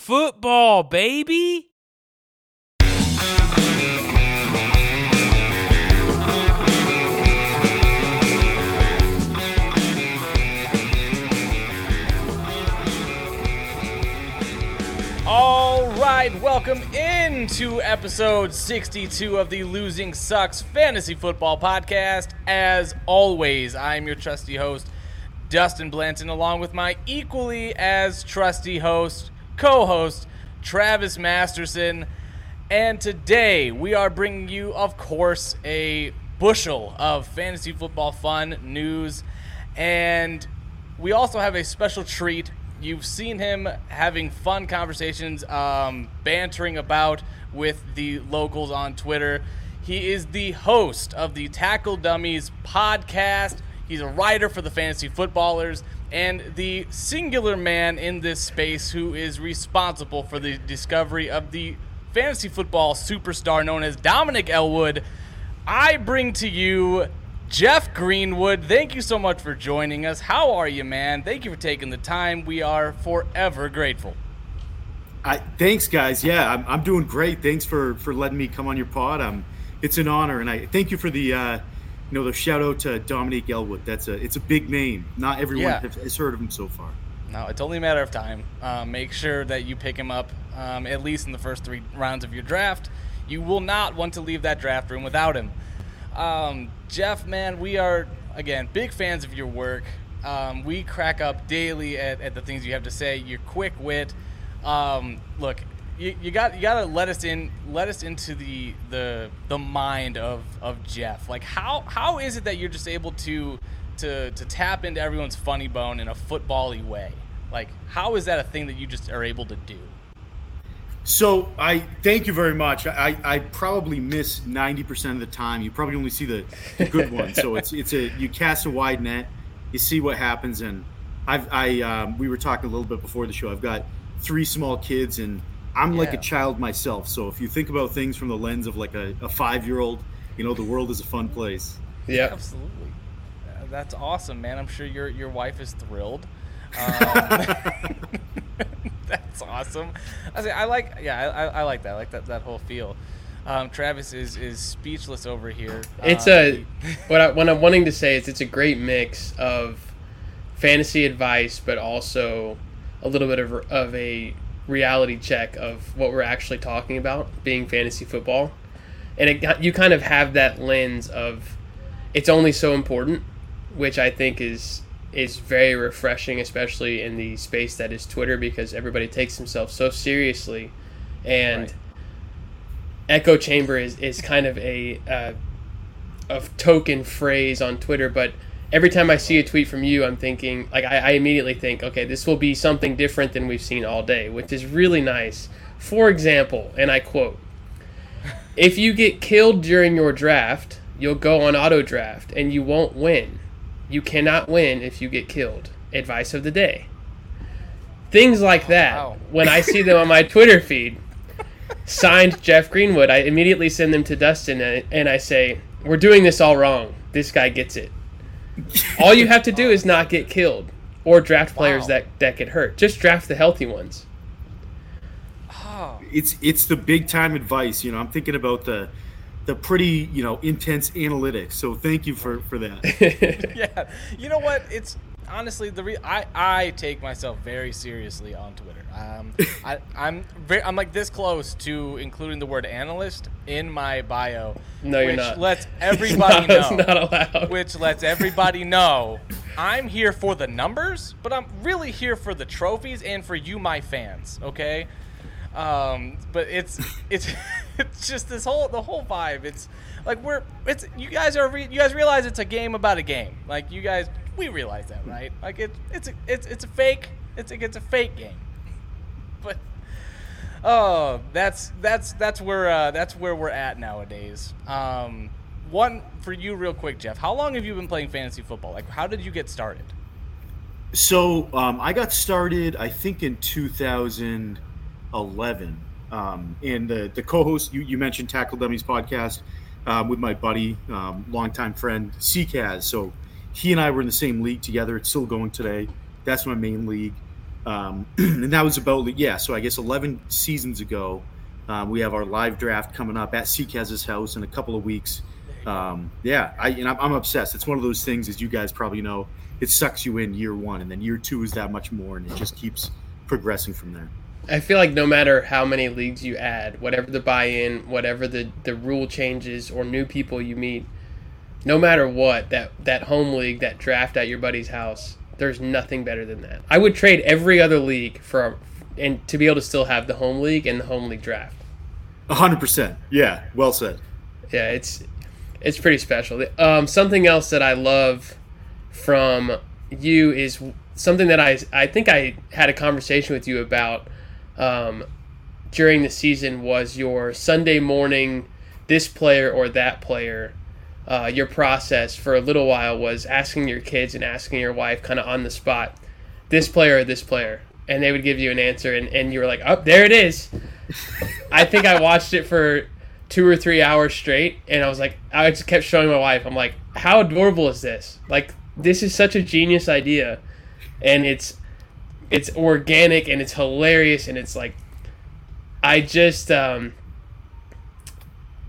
football, baby. All right, welcome into episode 62 of the Losing Sucks Fantasy Football Podcast. As always, I'm your trusty host, Dustin Blanton, along with my equally as trusty host, co host, Travis Masterson. And today we are bringing you, of course, a bushel of fantasy football fun news. And we also have a special treat. You've seen him having fun conversations, um, bantering about with the locals on Twitter. He is the host of the Tackle Dummies podcast. He's a writer for the Fantasy Footballers and the singular man in this space who is responsible for the discovery of the fantasy football superstar known as Dominic Elwood. I bring to you Jeff Greenwood. Thank you so much for joining us. How are you, man? Thank you for taking the time. We are forever grateful. I, thanks, guys. Yeah, I'm, I'm doing great. Thanks for for letting me come on your pod. Um, it's an honor, and I thank you for the uh, you know the shout out to Dominic Elwood. That's a it's a big name. Not everyone Yeah. has, has heard of him so far. No, it's only a matter of time. Um, make sure that you pick him up um, at least in the first three rounds of your draft. You will not want to leave that draft room without him. Um, Jeff, man, we are again big fans of your work. Um, we crack up daily at, at the things you have to say. Your quick wit. Um, look, you, you got you got to let us in let us into the the the mind of of Jeff. Like how how is it that you're just able to to to tap into everyone's funny bone in a football-y way? Like how is that a thing that you just are able to do? So I thank you very much. I, I probably miss ninety percent of the time. You probably only see the, the good ones. So it's it's a you cast a wide net, you see what happens. And I've I um, we were talking a little bit before the show. I've got three small kids, and I'm like a child myself. So if you think about things from the lens of like a, a five year old, you know the world is a fun place. Yeah. Absolutely. Uh, That's awesome, man. I'm sure your your wife is thrilled. Um, that's awesome. I say I like yeah I, I, I like that I like that that whole feel. Um, Travis is is speechless over here. It's Um, a what I what I'm wanting to say is it's a great mix of fantasy advice, but also a little bit of of a reality check of what we're actually talking about, being fantasy football, and it got- you kind of have that lens of it's only so important, which I think is is very refreshing, especially in the space that is Twitter, because everybody takes themselves so seriously, and Right. echo chamber is, is kind of a uh, of token phrase on Twitter, but every time I see a tweet from you, I'm thinking like I, I immediately think, okay, this will be something different than we've seen all day, which is really nice. For example, and I quote: "If you get killed during your draft, you'll go on auto draft and you won't win. You cannot win if you get killed." Advice of the day. Things like oh, that. wow. When I see them on my Twitter feed, signed Jeff Greenwood, I immediately send them to Dustin and, and I say, "We're doing this all wrong. This guy gets it. All you have to do is not get killed or draft players Wow. that that get hurt. Just draft the healthy ones." oh, it's it's the big time advice. You know, I'm thinking about the the pretty you know intense analytics. So thank you for for that. yeah. You know what? It's honestly the re- I I take myself very seriously on Twitter. Um, I I'm very, I'm like this close to including the word analyst in my bio. No, you're which not. lets It's everybody not- it's know. not allowed. Which lets everybody know I'm here for the numbers, but I'm really here for the trophies and for you, my fans. Okay. Um, but it's it's it's just this whole the whole vibe. It's like we're it's you guys are re, you guys realize it's a game about a game. Like you guys we realize that, right? Like it's it's a, it's it's a fake it's a, it's a fake game. But oh, that's that's that's where uh, that's where we're at nowadays. Um, one for you, real quick, Jeff. How long have you been playing fantasy football? Like, how did you get started? So um, I got started, I think, in 2011. Um, and the, the co-host you, you mentioned Tackle Dummies podcast um, with my buddy, um, longtime friend CCAS. So he and I were in the same league together. It's still going today. That's my main league. Um, and that was about yeah. So I guess 11 seasons ago, um, we have our live draft coming up at Seakez's house in a couple of weeks. Um, yeah, I and I'm, I'm obsessed. It's one of those things, as you guys probably know, it sucks you in year one, and then year two is that much more, and it just keeps progressing from there. I feel like no matter how many leagues you add, whatever the buy-in, whatever the, the rule changes or new people you meet, no matter what, that that home league, that draft at your buddy's house, there's nothing better than that. I would trade every other league for and to be able to still have the home league and the home league draft. hundred percent. Yeah, well said. Yeah, it's it's pretty special. Um, something else that I love from you is something that I I think I had a conversation with you about um, during the season was your Sunday morning this player or that player. Uh, your process for a little while was asking your kids and asking your wife kind of on the spot, this player or this player, and they would give you an answer, and, and you were like, oh, there it is. I think I watched it for two or three hours straight, and I was like, I just kept showing my wife. I'm like, how adorable is this? Like, this is such a genius idea, and it's it's organic and it's hilarious and it's like, I just um,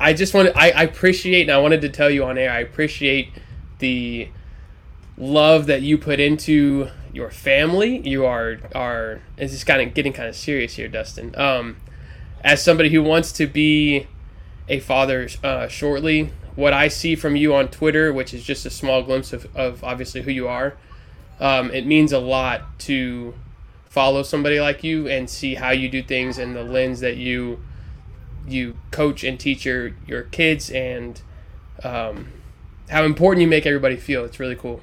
I just wanted I, I appreciate and I wanted to tell you on air I appreciate the love that you put into your family. You are are it's just kind of getting kind of serious here, Dustin. Um, as somebody who wants to be a father uh, shortly. What I see from you on Twitter, which is just a small glimpse of, of obviously who you are, um, it means a lot to follow somebody like you and see how you do things and the lens that you you coach and teach your, your kids and um, how important you make everybody feel. It's really cool.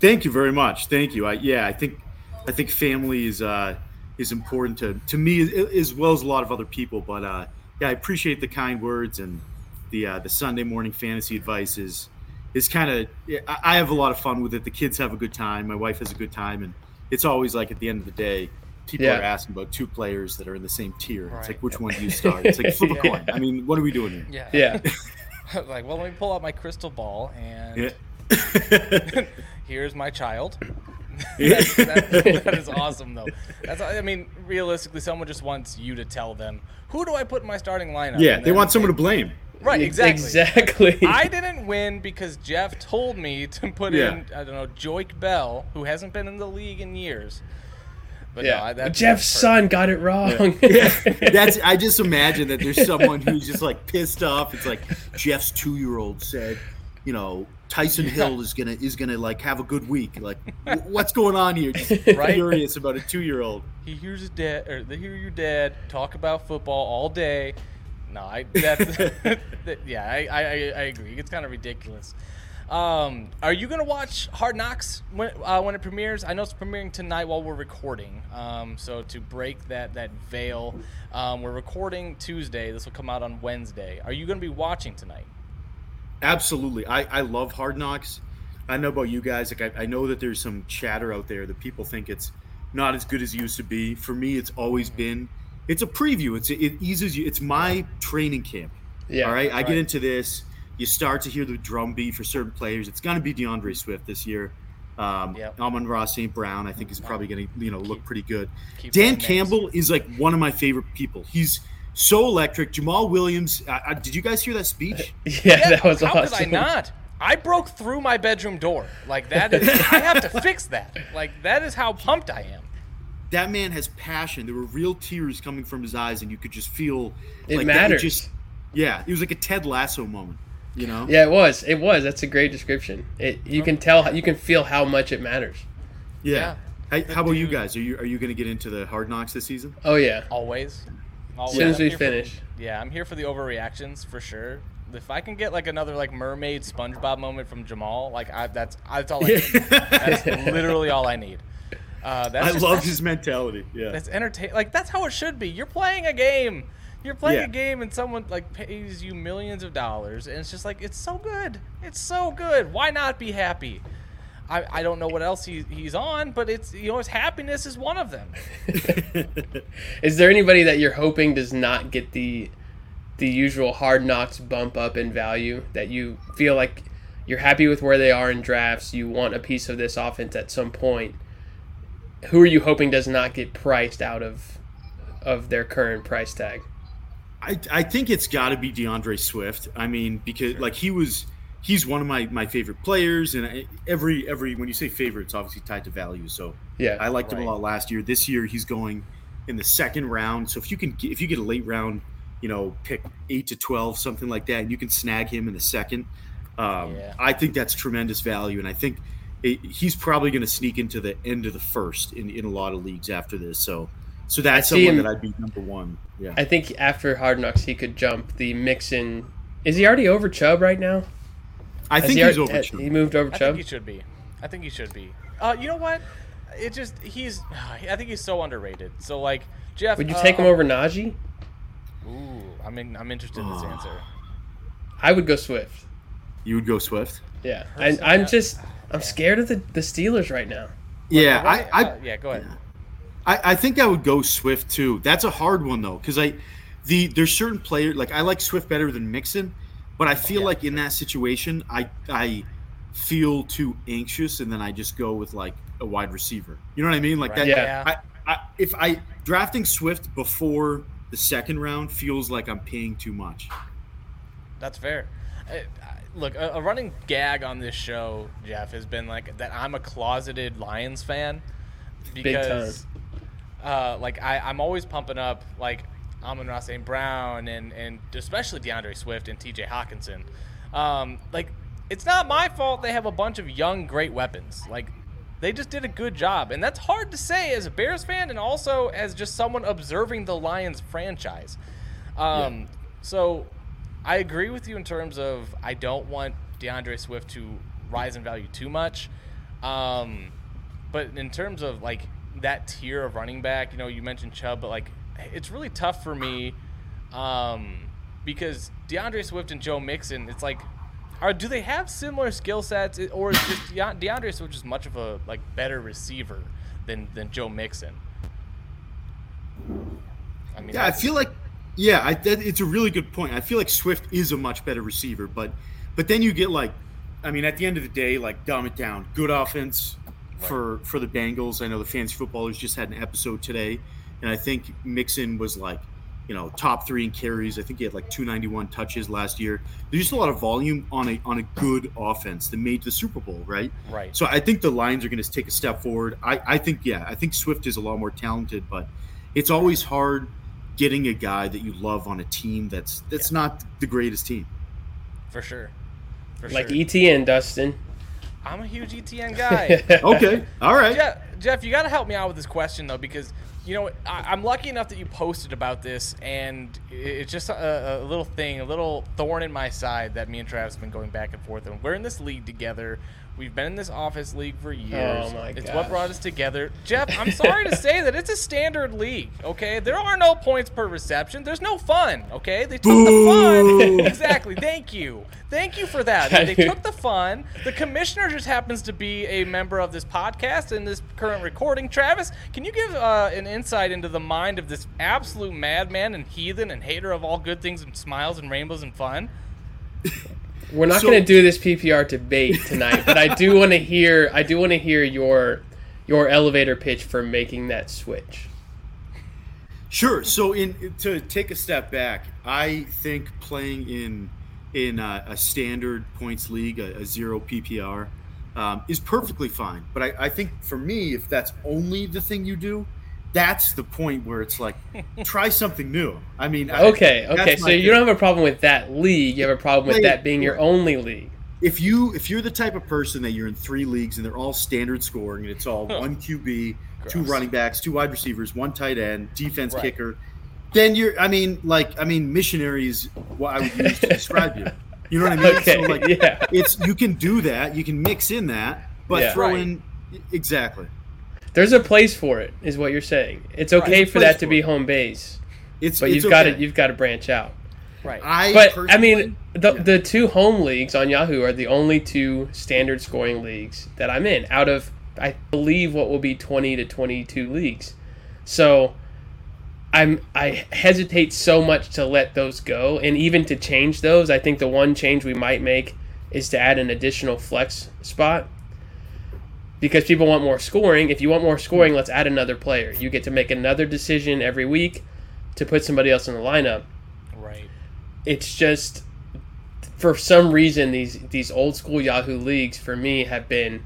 Thank you very much. Thank you. I, yeah, I think I think family is uh, is important to, to me as well as a lot of other people. But uh, yeah, I appreciate the kind words and the uh, the Sunday morning fantasy advice is is kind of I have a lot of fun with it. The kids have a good time. My wife has a good time, and it's always like at the end of the day, people yeah. are asking about two players that are in the same tier. Right. It's like which one do you start? It's like flip a coin. I mean, what are we doing here? Yeah, yeah. like, well, let me pull out my crystal ball and yeah. here's my child. that, that, that is awesome, though. That's I mean, realistically, someone just wants you to tell them who do I put in my starting lineup. Yeah, they want someone to blame. Right, exactly. Exactly. I didn't win because Jeff told me to put yeah. in I don't know Joique Bell, who hasn't been in the league in years. But yeah, no, Jeff's son got it wrong. Yeah. yeah. that's I just imagine that there's someone who's just like pissed off. It's like Jeff's two year old said, you know, Taysom yeah. Hill is gonna is gonna like have a good week. Like, what's going on here? Just right? Furious about a two year old. He hears his dad, or they hear your dad talk about football all day. No, I that's that, yeah, I, I I agree. It's kind of ridiculous. Um, are you gonna watch Hard Knocks when uh, when it premieres? I know it's premiering tonight while we're recording. Um, so to break that that veil, um, we're recording Tuesday. This will come out on Wednesday. Are you gonna be watching tonight? Absolutely. I, I love Hard Knocks. I know about you guys. Like I, I know that there's some chatter out there that people think it's not as good as it used to be. For me, it's always been. It's a preview. It's it eases you. It's my training camp. Yeah. All right. I get into this. You start to hear the drum beat for certain players. It's going to be DeAndre Swift this year. Um, yep. Amon-Ra St. Brown, I think, is probably going to you know look pretty good. Dan Campbell is like one of my favorite people. He's so electric. Jamaal Williams. Uh, uh, did you guys hear that speech? yeah, yeah, that was how awesome. How could I not? I broke through my bedroom door. Like that is. I have to fix that. Like that is how pumped I am. That man has passion. There were real tears coming from his eyes, and you could just feel it like matters. Just, yeah, it was like a Ted Lasso moment. You know? Yeah, it was. It was. That's a great description. It. You can tell. You can feel how much it matters. Yeah. yeah. Hey, how about you guys? Are you are you going to get into the Hard Knocks this season? Oh yeah, always. As soon as we finish. For, yeah, I'm here for the overreactions for sure. If I can get like another like mermaid SpongeBob moment from Jamaal, like I, that's that's all I need. that's literally all I need. Uh, I just, love his mentality. Yeah, that's entertain. Like that's how it should be. You're playing a game. You're playing yeah. a game and someone like pays you millions of dollars, and it's just like it's so good. It's so good. Why not be happy? I, I don't know what else he, he's on, but it's you know his happiness is one of them. is there anybody that you're hoping does not get the the usual hard knocks bump up in value that you feel like you're happy with where they are in drafts, you want a piece of this offense at some point, who are you hoping does not get priced out of of their current price tag? I, I think it's got to be DeAndre Swift. I mean, because like he was, he's one of my, my favorite players, and I, every every when you say favorite, it's obviously tied to value. So Yeah. I liked him a lot last year. This year he's going in the second round. So if you can get, if you get a late round, you know, pick eight to twelve, something like that, and you can snag him in the second. Um, Yeah. I think that's tremendous value, and I think it, he's probably going to sneak into the end of the first in, in a lot of leagues after this. So so that's I see someone him- that I'd be number one. Yeah. I think after Hard Knocks he could jump the Mixon. Is he already over Chubb right now? I Has think he, he's already- over. uh, Chubb. He moved over I think Chubb. he should be. I think he should be. Uh, you know what? It just he's. I think he's so underrated. So like Jeff, Would you uh, take him over Najee? Ooh, I'm in, I'm interested in this Oh. answer. I would go Swift. You would go Swift. Yeah, I, I'm just I'm scared of the, the Steelers right now. Yeah, I, Right? I, Uh, yeah, go ahead. I, I think I would go Swift too. That's a hard one though, because I, the there's certain players like I like Swift better than Mixon, but I feel Yeah. like in that situation I I feel too anxious and then I just go with like a wide receiver. You know what I mean? Like Right. that. Yeah. I, I if I drafting Swift before the second round feels like I'm paying too much. That's fair. Uh, I- look, a, a running gag on this show, Jeff, has been like that. I'm a closeted Lions fan because, uh, like, I, I'm always pumping up like Amon-Ra St. Brown and and especially DeAndre Swift and T.J. Hockenson. Um, like, it's not my fault they have a bunch of young, great weapons. Like, they just did a good job, and that's hard to say as a Bears fan and also as just someone observing the Lions franchise. Um, So I agree with you in terms of I don't want DeAndre Swift to rise in value too much. Um, but in terms of like that tier of running back, you know, you mentioned Chubb, but like it's really tough for me um, because DeAndre Swift and Joe Mixon, it's like, are do they have similar skill sets, or is just DeAndre Swift just much of a like better receiver than than Joe Mixon? I mean, Yeah, I feel like yeah, I, that, it's a really good point. I feel like Swift is a much better receiver, but but then you get like, I mean, at the end of the day, like dumb it down. Good offense for for the Bengals. I know the fantasy footballers just had an episode today, and I think Mixon was like, you know, top three in carries. I think he had like 291 touches last year. There's just a lot of volume on a on a good offense that made the Super Bowl, right? right. So I think the Lions are going to take a step forward. I, I think, yeah, I think Swift is a lot more talented, but it's always hard getting a guy that you love on a team that's that's not the greatest team. For sure. For Like sure. ETN, Dustin. I'm a huge ETN guy. Okay, all right. Jeff, Jeff, you got to help me out with this question though, because you know I, I'm lucky enough that you posted about this, and it's just a, a little thing, a little thorn in my side that me and Travis have been going back and forth. And we're in this league together. We've been in this office league for years. Oh, my it's gosh. what brought us together. Jeff, I'm sorry to say that it's a standard league. Okay, there are no points per reception. There's no fun. Okay, they took the fun. exactly. Thank you. Thank you for that. They took the fun. The commissioner just happens to be a member of this podcast and this current recording. Travis, can you give uh, an insight into the mind of this absolute madman and heathen and hater of all good things and smiles and rainbows and fun? We're not So- going to do this PPR debate tonight, but I do want to hear. I do want to hear your your elevator pitch for making that switch. Sure. So, in to take a step back, I think playing in in a, a standard points league, a, a zero PPR, um, is perfectly fine. But I, I think for me, if that's only the thing you do, that's the point where it's like, try something new. I mean, I- Okay, okay. So my you thing. don't have a problem with that league. You have a problem with Wait, that being your only league. if you if you're the type of person that you're in three leagues and they're all standard scoring and it's all one QB, two running backs, two wide receivers, one tight end, defense Right. kicker, then you're I mean like I mean missionary is what I would use to describe you. You know what I mean? Okay, So like yeah. it's you can do that, you can mix in that, but Yeah. throw Right. in exactly. There's a place for it, is what you're saying. It's okay There's a for that to for be it. home base, It's but it's you've got to okay. you've got to branch out. Right. I But I mean, the yeah. the two home leagues on Yahoo are the only two standard scoring leagues that I'm in out of I believe what will be 20 to 22 leagues. So I'm I hesitate so much to let those go and even to change those. I think the one change we might make is to add an additional flex spot. Because people want more scoring. If you want more scoring, let's add another player. You get to make another decision every week to put somebody else in the lineup. Right. It's just for some reason these these old school Yahoo leagues for me have been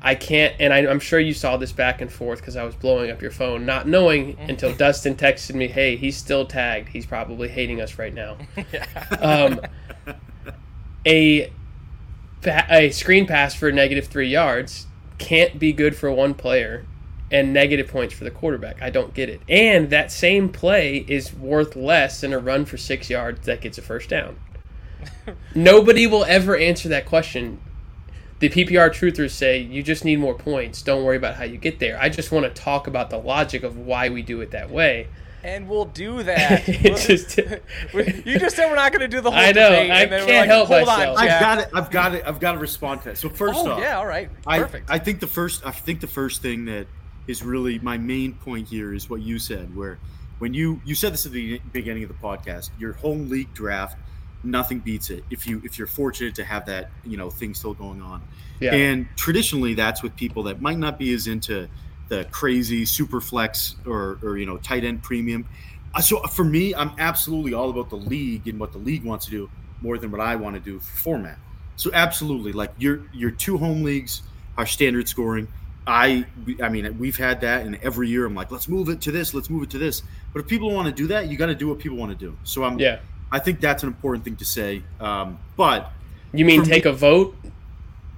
I can't and I, I'm sure you saw this back and forth because I was blowing up your phone, not knowing until Dustin texted me, "Hey, he's still tagged. He's probably hating us right now." um, a a screen pass for negative three yards can't be good for one player and negative points for the quarterback. I don't get it. And that same play is worth less than a run for six yards that gets a first down. Nobody will ever answer that question. The PPR truthers say you just need more points. Don't worry about how you get there. I just want to talk about the logic of why we do it that way. And we'll do that. Just- you just said we're not going to do the whole I know, debate, I and then we're can't like, help Hold myself. on, I've got it. I've got it. I've got to respond to that. So first Oh off, yeah, all right, I, perfect. I think the first I think the first thing that is really my main point here is what you said, where when you you said this at the beginning of the podcast, your home league draft, nothing beats it if you if you're fortunate to have that you know thing still going on. Yeah. And traditionally, that's with people that might not be as into the crazy super flex or or you know tight end premium. Uh, So for me, I'm absolutely all about the league and what the league wants to do more than what I want to do for format. So absolutely, like your your two home leagues are standard scoring. I I mean we've had that, and every year I'm like, let's move it to this, let's move it to this. But if people want to do that, you got to do what people want to do. So I'm yeah. I think that's an important thing to say. Um, but You mean For me- take a vote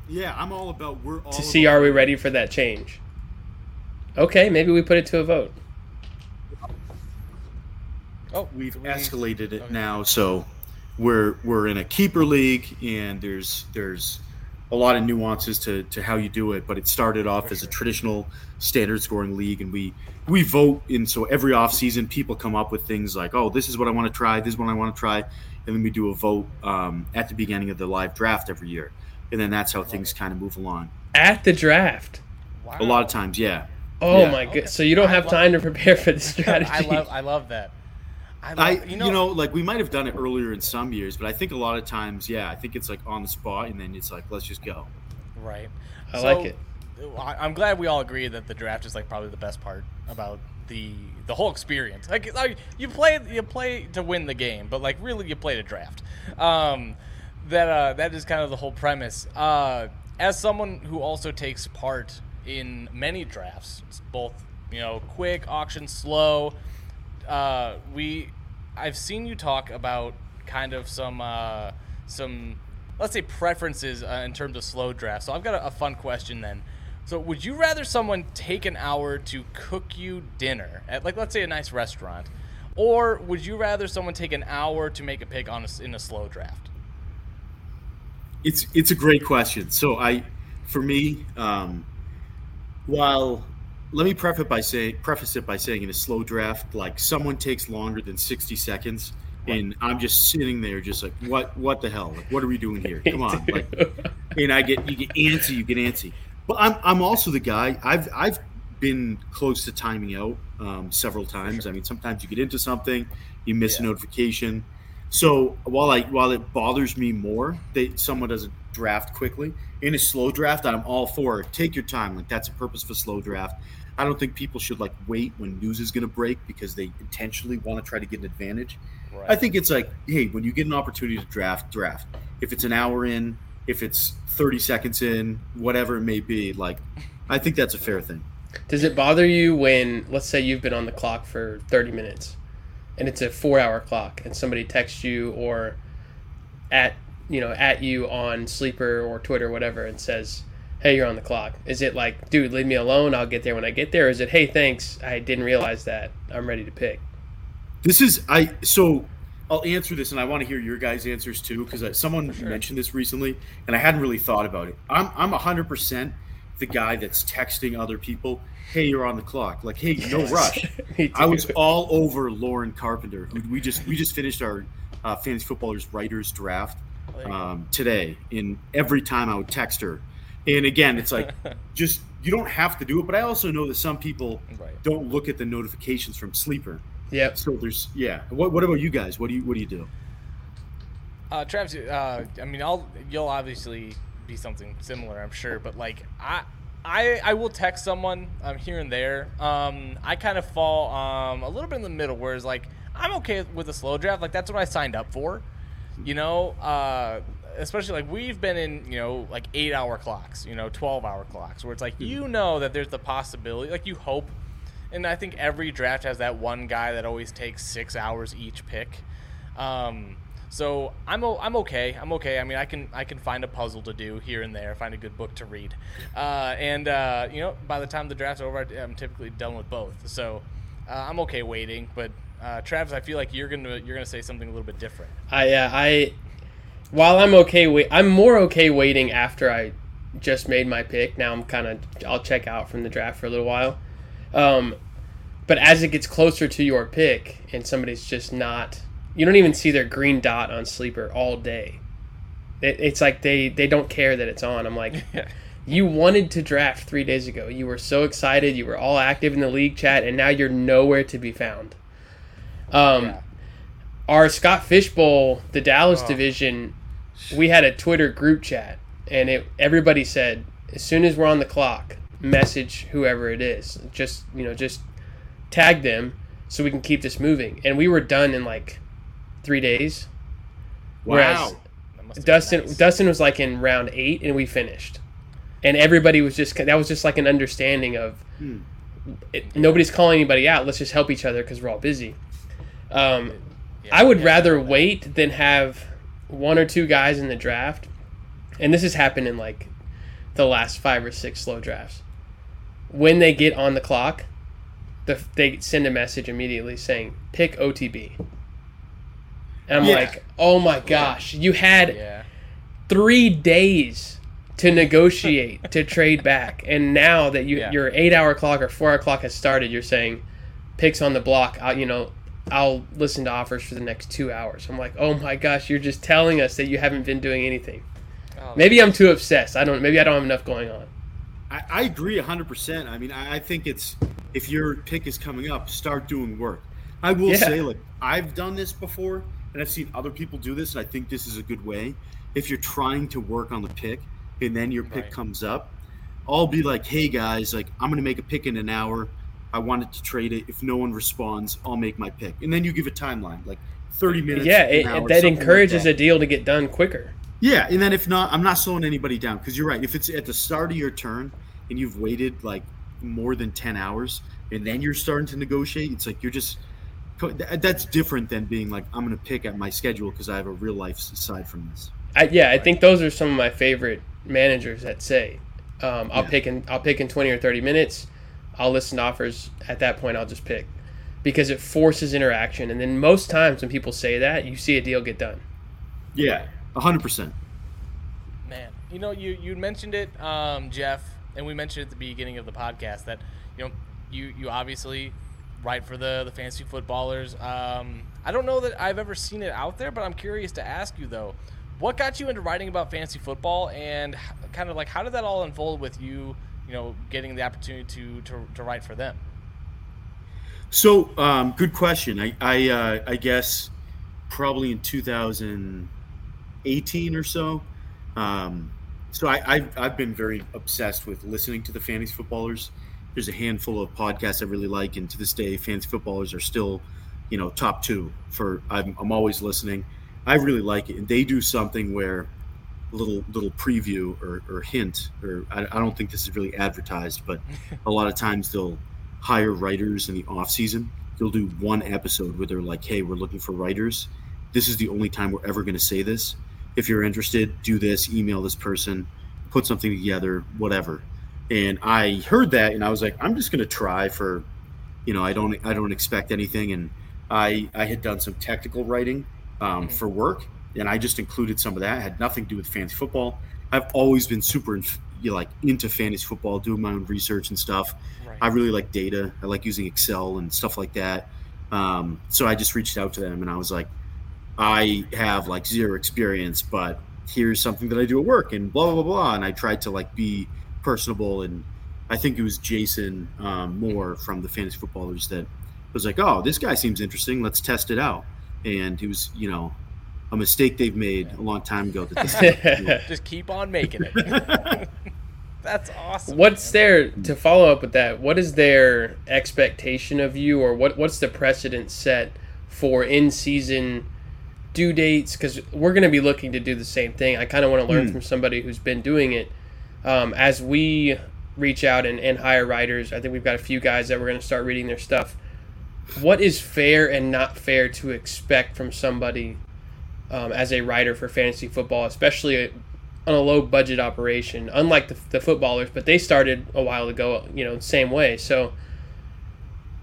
yeah, I'm all about we're all to see are we ready for that change? Okay, maybe we put it to a vote. oh, we've we- escalated it okay. now so we're we're in a keeper league and there's there's a lot of nuances to, to how you do it but it started off as a traditional standard scoring league and we we vote and so every off season people come up with things like oh this is what i want to try this is what i want to try and then we do a vote um, at the beginning of the live draft every year and then that's how things kind of move along At the draft. Wow. a lot of times yeah Oh Yeah. my Okay. god! So you don't I have love- time to prepare for the strategy. I love, I love that. I, love, I, you know, like we might have done it earlier in some years, but I think a lot of times, yeah, I think it's like on the spot, and then it's like, let's just go. right. I So, like it. I- I'm glad we all agree that the draft is like probably the best part about the the whole experience. Like, like you play you play to win the game, but like really you play to draft. Um, that uh, that is kind of the whole premise. Uh, as someone who also takes part in many drafts, both you know quick, auction, slow. Uh, we I've seen you talk about kind of some uh, some let's say preferences uh, in terms of slow draft. So I've got a, a fun question then. So would you rather someone take an hour to cook you dinner at like let's say a nice restaurant, or would you rather someone take an hour to make a pick on a in a slow draft? It's it's a great question. So I, for me, um, while let me preface by saying preface it by saying in a slow draft, like someone takes longer than sixty seconds, and I'm just sitting there, just like, what what the hell? Like, what are we doing here? Come on, like, and I get you get antsy, you get antsy. But I'm I'm also the guy. I've I've been close to timing out um, several times. I mean, sometimes you get into something, you miss a notification. So while I while it bothers me more that someone doesn't draft quickly in a slow draft, I'm all for it. Take your time. Like that's a purpose of a slow draft. I don't think people should like wait when news is going to break because they intentionally want to try to get an advantage. Right. I think it's like, hey, when you get an opportunity to draft, draft. If it's an hour in, if it's 30 seconds in, whatever it may be, like, I think that's a fair thing. Does it bother you when, let's say, you've been on the clock for 30 minutes, and it's a four-hour clock, and somebody texts you or at you know at you on Sleeper or Twitter, or whatever, and says, "Hey, you're on the clock." Is it like, dude, leave me alone? I'll get there when I get there. Or is it, hey, thanks, I didn't realize that. I'm ready to pick. This is I so I'll answer this, and I want to hear your guys' answers too, because uh, someone mentioned this recently, and I hadn't really thought about it. I'm I'm hundred percent the guy that's texting other people, "Hey, you're on the clock." Like, "Hey, no rush." I was all over Lauren Carpenter, we just we just finished our uh, fantasy footballers writers draft go. um, today. And every time I would text her, and again, it's like just you don't have to do it. But I also know that some people Right. don't look at the notifications from Sleeper. Yeah. So there's yeah. What, what about you guys? What do you what do you do? Uh, Travis, uh, I mean, I'll you'll obviously be something similar, I'm sure, but like I, I, I will text someone um, here and there. Um, I kind of fall um, a little bit in the middle, whereas like I'm okay with a slow draft. Like that's what I signed up for, you know. Uh, especially like we've been in you know like eight hour clocks, you know, twelve hour clocks, where it's like you know that there's the possibility, like you hope, and I think every draft has that one guy that always takes six hours each pick. Um, so I'm o- I'm okay. I'm okay. I mean, I can I can find a puzzle to do here and there, find a good book to read, uh, and uh, you know, by the time the draft's over, I'm typically done with both. So uh, I'm okay waiting. But uh, Travis, I feel like you're gonna you're gonna say something a little bit different. I yeah I while I'm okay wait I'm more okay waiting after I just made my pick. Now I'm kind of I'll check out from the draft for a little while. Um, but as it gets closer to your pick and somebody's just not you don't even see their green dot on sleeper all day. It, it's like they they don't care that it's on. I'm like, you wanted to draft three days ago. You were so excited. You were all active in the league chat, and now you're nowhere to be found. Um, Yeah. our Scott Fish Bowl, the Dallas Oh. division, we had a Twitter group chat, and it everybody said as soon as we're on the clock, message whoever it is. Just you know, just tag them so we can keep this moving. And we were done in like three days. Whereas Wow. That must have been Dustin nice. Dustin was like in round eight, and we finished. And everybody was just that was just like an understanding of Hmm. it, nobody's calling anybody out. Let's just help each other because we're all busy. Um, Yeah, I would yeah, rather wait than have one or two guys in the draft, and this has happened in like the last five or six slow drafts. When they get on the clock, the, they send a message immediately saying pick OTB. And I'm Yeah. like, oh my gosh, you had Yeah. three days to negotiate to trade back, and now that you, Yeah. your eight hour clock or four hour clock has started, you're saying picks on the block. I'll, you know, I'll listen to offers for the next two hours. I'm like, oh my gosh, you're just telling us that you haven't been doing anything. Oh, Maybe I'm too obsessed. I don't. Maybe I don't have enough going on. I, I agree 100%. I mean, I, I think it's if your pick is coming up, start doing work. I will Yeah. say, like, I've done this before, and I've seen other people do this, and I think this is a good way. If you're trying to work on the pick and then your pick Right. comes up, I'll be like, hey guys, like, I'm going to make a pick in an hour. I wanted to trade it. If no one responds, I'll make my pick. And then you give a timeline, like 30 minutes. yeah, an it, hour, that something like encourages that. a deal to get done quicker. Yeah, and then if not, I'm not slowing anybody down because you're right. If it's at the start of your turn and you've waited like more than ten hours and then you're starting to negotiate, it's like you're just that's different than being like I'm going to pick at my schedule because I have a real life s- side from this. I, yeah, I think those are some of my favorite managers that say, um, "I'll Yeah. pick in I'll pick in twenty or thirty minutes. I'll listen to offers. At that point, I'll just pick because it forces interaction. And then most times when people say that, you see a deal get done. Yeah, hundred percent. Man, you know, you you mentioned it, um, Jeff, and we mentioned at the beginning of the podcast that you know you you obviously write for the the fantasy footballers. Um, I don't know that I've ever seen it out there, but I'm curious to ask you though, what got you into writing about fantasy football, and kind of like how did that all unfold with you? You know, getting the opportunity to to, to write for them. So, um, good question. I I, uh, I guess probably in 2018 or so. Um, so I, I've, I've been very obsessed with listening to the fantasy footballers. There's a handful of podcasts I really like, and to this day, fantasy footballers are still, you know, top two for. I'm, I'm always listening. I really like it, and they do something where a little little preview or, or hint, or I, I don't think this is really advertised, but a lot of times they'll hire writers in the off season. They'll do one episode where they're like, "Hey, we're looking for writers. This is the only time we're ever going to say this. If you're interested, do this. Email this person, put something together, whatever." And I heard that, and I was like, "I'm just going to try for, you know, I don't I don't expect anything." And I I had done some technical writing um, Mhm. for work, and I just included some of that. It had nothing to do with fantasy football. I've always been super, inf- you know, like into fantasy football, doing my own research and stuff. Right. I really like data. I like using Excel and stuff like that. Um, so I just reached out to them and I was like, I have like zero experience, but here's something that I do at work and blah, blah, blah, blah. And I tried to like be personable. And I think it was Jason um, Moore from the Fantasy Footballers that was like, oh, this guy seems interesting. Let's test it out. And he was, you know, a mistake they've made a long time ago. That they, Just keep on making it. That's awesome. What's man. their to follow up with that? What is their expectation of you, or what what's the precedent set for in season due dates? Because we're going to be looking to do the same thing. I kind of want to learn from somebody who's been doing it. Um, as we reach out and, and hire writers, I think we've got a few guys that we're going to start reading their stuff. What is fair and not fair to expect from somebody um, as a writer for fantasy football, especially on a low budget operation, unlike the, the footballers, but they started a while ago, you know, same way. So,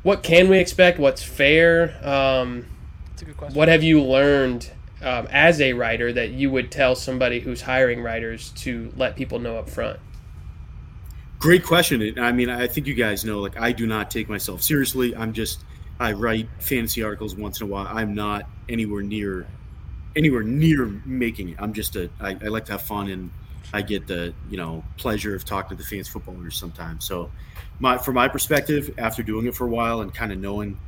what can we expect? What's fair? Um, That's a good question. what have you learned um, as a writer that you would tell somebody who's hiring writers to let people know up front? Great question. I mean, I think you guys know, like, I do not take myself seriously. I'm just, I write fantasy articles once in a while. I'm not anywhere near, anywhere near making it. I'm just a, I, I like to have fun and I get the, you know, pleasure of talking to the fans footballers sometimes. So, my, from my perspective, after doing it for a while and kind of knowing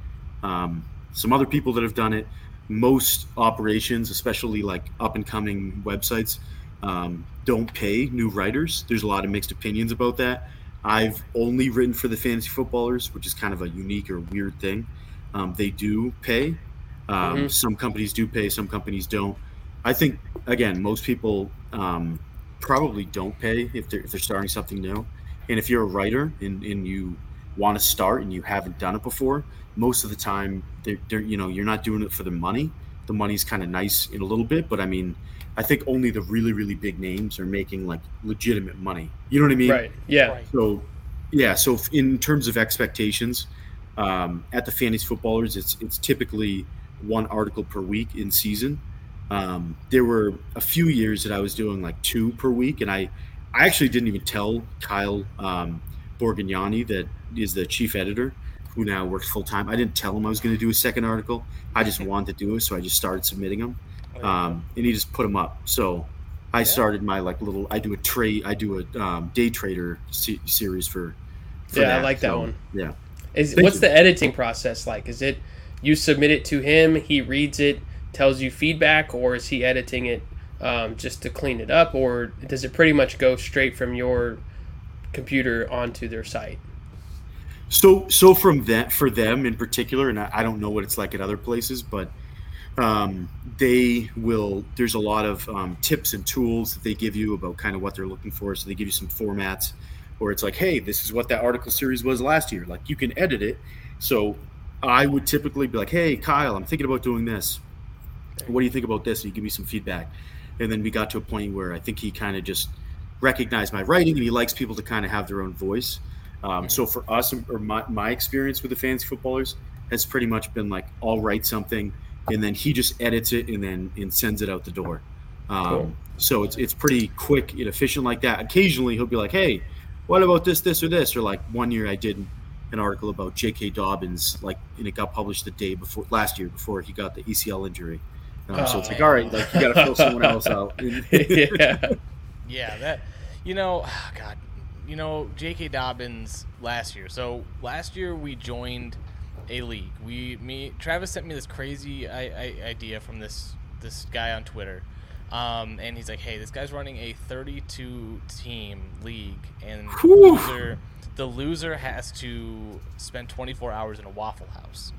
um, some other people that have done it, most operations, especially like up and coming websites, um, don't pay new writers. There's a lot of mixed opinions about that. I've only written for the fantasy footballers, which is kind of a unique or weird thing. Um, they do pay. Um, Mhm. Some companies do pay, some companies don't. I think again, most people um, probably don't pay if they're if they're starting something new. And if you're a writer and, and you want to start and you haven't done it before, most of the time they're, they're you know you're not doing it for the money. The money's kind of nice in a little bit, but I mean, I think only the really really big names are making like legitimate money. You know what I mean? Right. Yeah. Right. So, yeah. So in terms of expectations, um, at the fantasy footballers, it's it's typically one article per week in season. Um, there were a few years that I was doing like two per week, and I I actually didn't even tell Kyle um, Borgognoni that is the chief editor who now works full time. I didn't tell him I was going to do a second article. I just wanted to do it, so I just started submitting them, um, and he just put them up. So I started my like little. I do a trade. I do a um, day trader se- series for. for Yeah, I like that So, one. Yeah. Is Thank what's you. the editing process like? Is it you submit it to him, he reads it, tells you feedback, or is he editing it um, just to clean it up, or does it pretty much go straight from your computer onto their site? So so from that for them in particular, and I, I don't know what it's like at other places, but um, they will. There's a lot of um, tips and tools that they give you about kind of what they're looking for. So they give you some formats, or it's like, hey, this is what that article series was last year. Like you can edit it. So I would typically be like, hey, Kyle, I'm thinking about doing this. What do you think about this? And you give me some feedback. And then we got to a point where I think he kind of just recognized my writing and he likes people to kind of have their own voice. Um, So for us, or my, my experience with the fantasy footballers has pretty much been like, I'll write something and then he just edits it and then and sends it out the door. Um, Cool. So it's, it's pretty quick and efficient like that. Occasionally he'll be like, hey, what about this, this, or this? Or like one year I did an article about J.K. Dobbins, like, and it got published the day before last year before he got the ACL injury. Um, so Oh, it's like, all right, like you got to fill someone else out. yeah. Yeah, that you know, God, you know, J.K. Dobbins last year. So last year we joined a league. We me Travis sent me this crazy I, I, idea from this this guy on Twitter, um, and he's like, "Hey, this guy's running a 32 team league, and the loser the loser has to spend 24 hours in a Waffle House."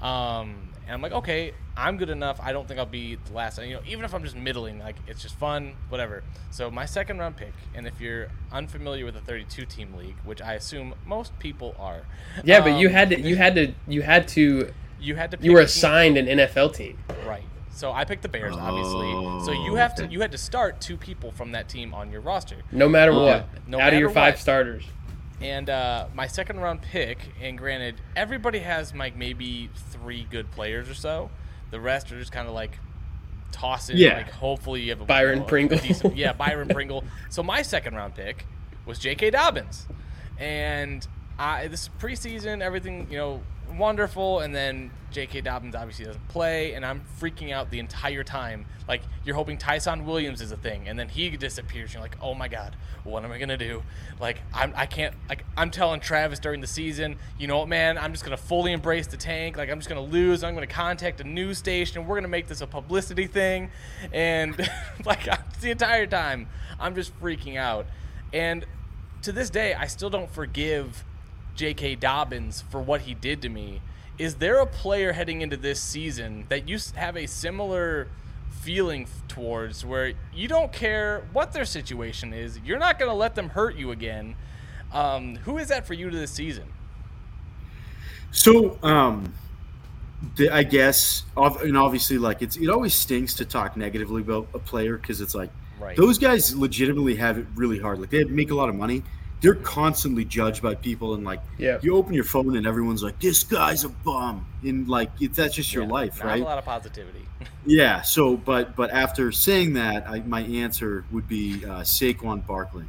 Um, and I'm like, okay, I'm good enough. I don't think I'll be the last. You know, even if I'm just middling, like it's just fun, whatever. So my second round pick, and if you're unfamiliar with a 32 team league, which I assume most people are, Yeah, but you um, had to you had to you had to you had to pick you were assigned an NFL team. right. So I picked the Bears, obviously. So you Oh, have to you had to start two people from that team on your roster. No matter Uh, what. no out of your five what. starters. And uh, my second round pick, and granted, everybody has like maybe three good players or so. The rest are just kind of like tossing. Yeah. Like hopefully you have a Byron you know, a Pringle. decent- yeah, Byron Pringle. So my second round pick was J.K. Dobbins, and I this preseason, everything you know, wonderful, and then J.K. Dobbins obviously doesn't play, and I'm freaking out the entire time. Like you're hoping Ty'Son Williams is a thing, and then he disappears. You're like, oh my god, what am I gonna do? Like I'm, I can't. Like I'm telling Travis during the season, you know what, man? I'm just gonna fully embrace the tank. Like I'm just gonna lose. I'm gonna contact a news station. We're gonna make this a publicity thing, and like the entire time, I'm just freaking out. And to this day, I still don't forgive J.K. Dobbins for what he did to me. Is there a player heading into this season that you have a similar feeling towards where you don't care what their situation is? You're not going to let them hurt you again. Um, who is that for you to this season? So, um, the, I guess, and obviously, like it's it always stinks to talk negatively about a player because it's like right. those guys legitimately have it really hard. Like they make a lot of money. They're constantly judged by people, and like yeah. you open your phone and everyone's like, "This guy's a bum," and like it, that's just your life, not right? A lot of positivity. yeah. So, but but after saying that, I, my answer would be uh, Saquon Barkley.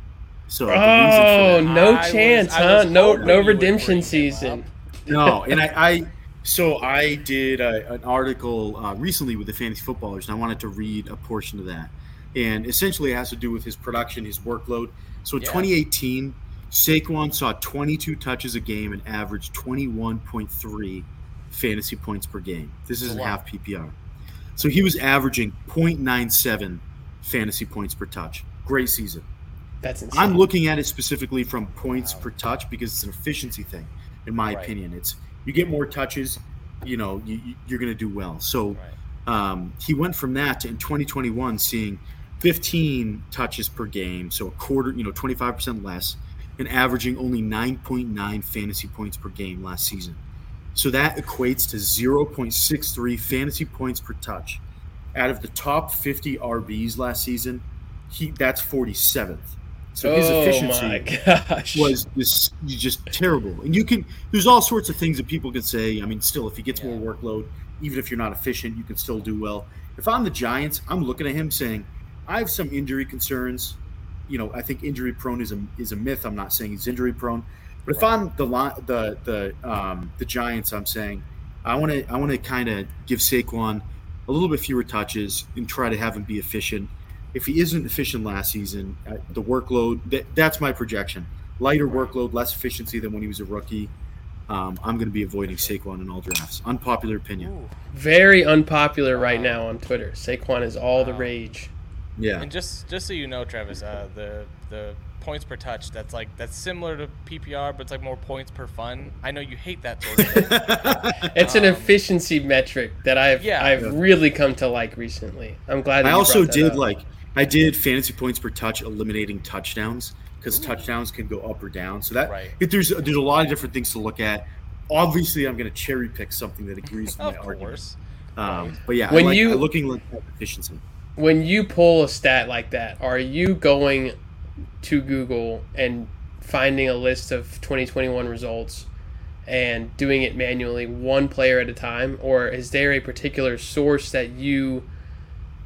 So oh, no I chance, was, huh? No no redemption season. no, and I, I so I did a, an article uh, recently with the fantasy footballers, and I wanted to read a portion of that. And essentially, it has to do with his production, his workload. So in yeah. 2018, Saquon saw 22 touches a game and averaged 21.3 fantasy points per game. This is in wow. half PPR. So he was averaging 0.97 fantasy points per touch. Great season. That's insane. I'm looking at it specifically from points wow. per touch because it's an efficiency thing, in my right. opinion. It's you get more touches, you know, you, are going to do well. So um, he went from that to in 2021 seeing 15 touches per game, so a quarter, you know, 25% less, and averaging only 9.9 fantasy points per game last season. So that equates to 0.63 fantasy points per touch. Out of the top 50 RBs last season, he that's 47th. So his oh efficiency was just, just terrible. And you can there's all sorts of things that people can say. I mean, still, if he gets yeah. more workload, even if you're not efficient, you can still do well. If I'm the Giants, I'm looking at him saying, I have some injury concerns. You know, I think injury prone is a is a myth. I'm not saying he's injury prone, but if I'm the the the um, the Giants, I'm saying I want to I want to kind of give Saquon a little bit fewer touches and try to have him be efficient if he isn't efficient last season, uh, the workload that, that's my projection. Lighter workload, less efficiency than when he was a rookie. Um, I'm going to be avoiding Saquon in all drafts. Unpopular opinion. Ooh. Very unpopular right now on Twitter. Saquon is all wow. the rage. Yeah. And just just so you know, Travis, uh, the the points per touch that's like that's similar to PPR, but it's like more points per fun. I know you hate that sort of thing. it's um, an efficiency metric that I've yeah. I've really come to like recently. I'm glad. I also did up. like I did fantasy points per touch, eliminating touchdowns because touchdowns can go up or down. So that right. if there's there's a lot of different things to look at. Obviously, I'm going to cherry pick something that agrees with my course. argument. Um, but yeah, when like, you looking at efficiency. When you pull a stat like that, are you going to Google and finding a list of 2021 results and doing it manually, one player at a time, or is there a particular source that you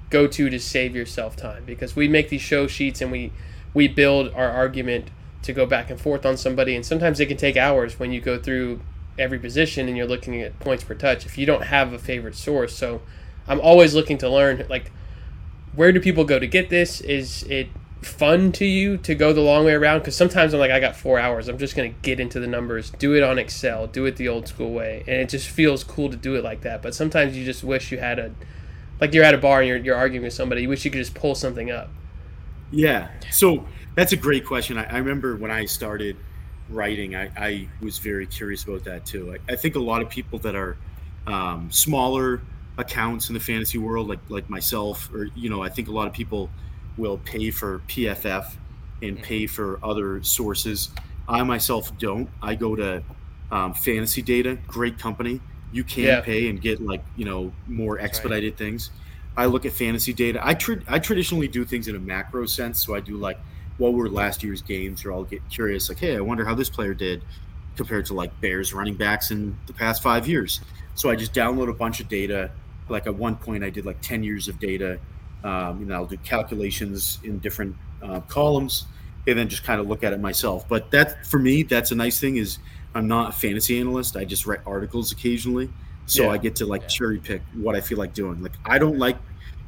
go to to save yourself time? Because we make these show sheets and we we build our argument to go back and forth on somebody and sometimes it can take hours when you go through every position and you're looking at points per touch if you don't have a favorite source. So i'm always looking to learn like where do people go to get this? Is it fun to you to go the long way around? Because sometimes i'm like i got four hours. I'm just going to get into the numbers do it on excel do it the old school way. And it just feels cool to do it like that. But sometimes you just wish you had a like you're at a bar and you're, you're arguing with somebody. You wish you could just pull something up. Yeah. So that's a great question. I, I remember when i started writing I, I, was very curious about that too. I, I think a lot of people that are um, smaller accounts in the fantasy world like like myself or you know i think a lot of people will pay for pff and mm-hmm. pay for other sources i myself don't i go to um, fantasy data great company you can yeah. pay and get like you know more expedited right. things. I look at fantasy data. I tr- I traditionally do things in a macro sense, so I do like what were last year's games, or I'll get curious, like, hey, I wonder how this player did compared to like Bears running backs in the past five years. So I just download a bunch of data. Like at one point, I did like ten years of data. Um, and I'll do calculations in different uh, columns, and then just kind of look at it myself. But that for me, that's a nice thing is I'm not a fantasy analyst. I just write articles occasionally, so yeah. I get to like yeah. cherry pick what I feel like doing. Like I don't like,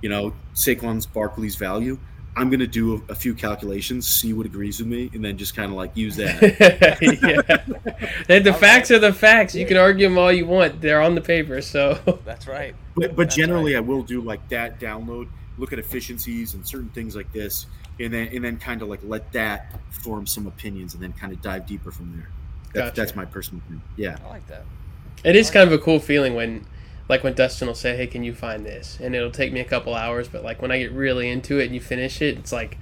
you know, Saquon's Barkley's value. I'm gonna do a, a, few calculations, see what agrees with me, and then just kind of like use that. yeah, the facts are the facts. You can argue them all you want; they're on the paper. So that's right. But, but that's generally, right. I will do like that download. look at efficiencies and certain things like this, and then and then kind of like let that form some opinions, and then kind of dive deeper from there. That's, Gotcha. that's my personal opinion. Yeah. I like that. It is kind of a cool feeling when, like, when Dustin will say, "Hey, can you find this?" and it'll take me a couple hours, but like when I get really into it and you finish it, it's like,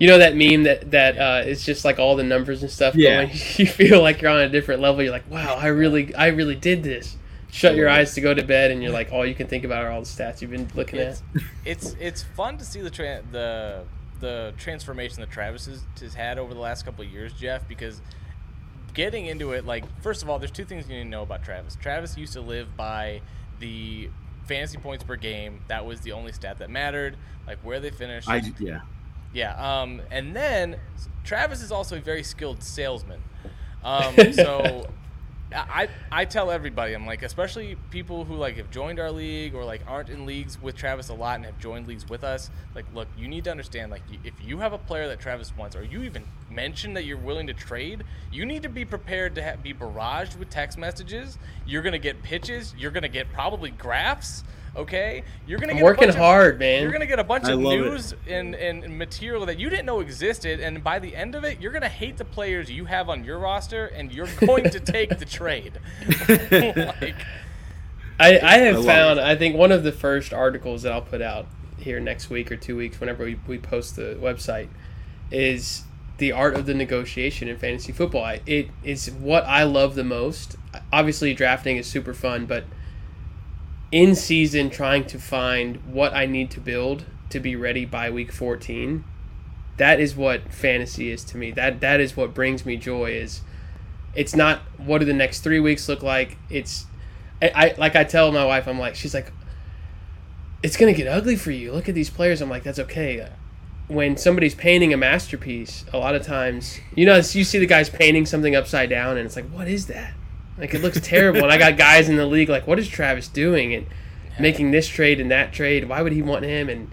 you know, that meme that that uh, it's just like all the numbers and stuff. Yeah. Going. You feel like you're on a different level. You're like, "Wow, I really, I really did this." Shut your eyes to go to bed, and you're like, all you can think about are all the stats you've been looking at. It's it's it's fun to see the tra- the the transformation that Travis has, has had over the last couple of years, Jeff, because getting into it, like first of all, there's two things you need to know about Travis. Travis used to live by the fantasy points per game. That was the only stat that mattered, like where they finished. I yeah. Yeah, um, and then Travis is also a very skilled salesman. Um, so I I tell everybody, I'm like, especially people who like have joined our league or like aren't in leagues with Travis a lot and have joined leagues with us. Like, look, you need to understand, like, if you have a player that Travis wants, or you even mention that you're willing to trade, you need to be prepared to ha- be barraged with text messages. You're gonna get pitches. You're gonna get probably graphs. Okay, you're gonna I'm get a working bunch of- hard, man. You're gonna get a bunch I of love it. news and, and material that you didn't know existed, and by the end of it, you're gonna hate the players you have on your roster, and you're going to take the trade. like, I, I have love found it. I think one of the first articles that I'll put out here next week or two weeks whenever we, we post the website is the art of the negotiation in fantasy football. I, it is what I love the most. Obviously drafting is super fun, but in season trying to find what I need to build to be ready by week 14 that is what fantasy is to me. That that is what brings me joy is it's not what do the next three weeks look like? It's I, I like I tell my wife I'm like she's like it's gonna get ugly for you. Look at these players. I'm like that's okay. When somebody's painting a masterpiece a lot of times you know you see the guys painting something upside down and it's like what is that like it looks terrible. And I got guys in the league like what is Travis doing and making this trade and that trade? Why would he want him? And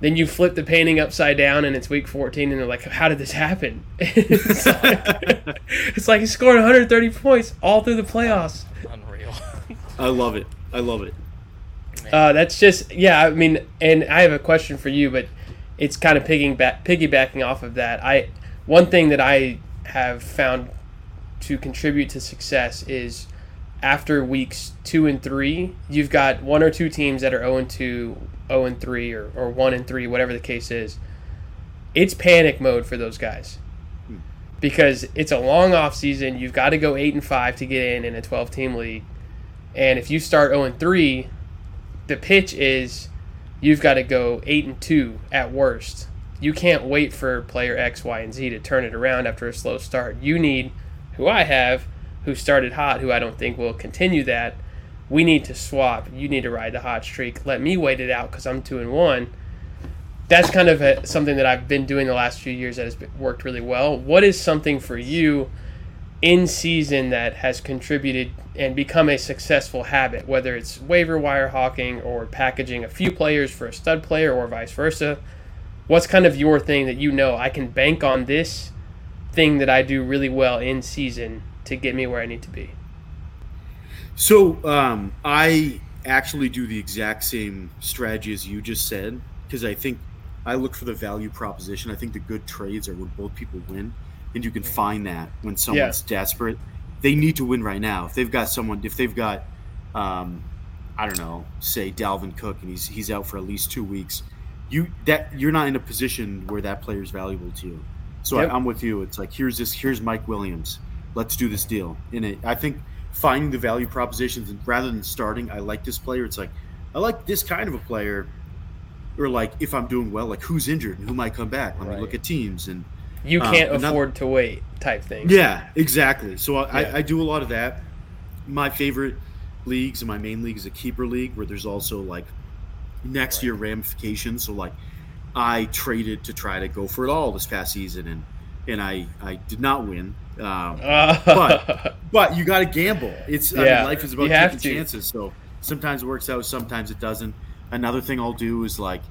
then you flip the painting upside down and it's week 14 and they're like how did this happen? It's, like, it's like he scored 130 points all through the playoffs. Unreal. I love it. I love it. uh, that's just yeah i mean and i have a question for you but it's kind of piggybacking, piggybacking off of that. I one thing that i have found to contribute to success is after weeks two and three you've got one or two teams that are 0 and 2 0 and 3 or, or 1 and 3 whatever the case is. It's panic mode for those guys. Hmm. Because it's a long off season you've got to go 8 and 5 to get in in a 12 team league. And if you start 0 and 3 the pitch is you've got to go 8 and 2 at worst. You can't wait for player X, Y, and Z to turn it around after a slow start. You need who I have, who started hot, who I don't think will continue that. We need to swap. You need to ride the hot streak. Let me wait it out because I'm two and one. That's kind of a, something that I've been doing the last few years that has worked really well. What is something for you in season that has contributed and become a successful habit, whether it's waiver wire hawking or packaging a few players for a stud player or vice versa? What's kind of your thing that you know I can bank on this thing that I do really well in season to get me where I need to be? So um, I actually do the exact same strategy as you just said because I think I look for the value proposition. I think the good trades are when both people win, and you can find that when someone's desperate. They need to win right now. If they've got someone, if they've got, um, I don't know, say Dalvin Cook, and he's he's out for at least two weeks, you that you're not in a position where that player is valuable to you. So Yep. I, I'm with you. It's like here's this, here's Mike Williams. Let's do this deal. And it, I think finding the value propositions and rather than starting, I like this player. It's like I like this kind of a player, or like if I'm doing well, like who's injured and who might come back. Let Right. me look at teams and You Um, can't another- afford to wait type thing. yeah, exactly. So I, Yeah. I, I do a lot of that. My favorite leagues and my main league is a keeper league where there's also like next Right. year ramifications. So like I traded to try to go for it all this past season and and I I did not win. Um, But- but you got to gamble. It's I mean, life is about taking chances. So sometimes it works out, sometimes it doesn't. Another thing I'll do is like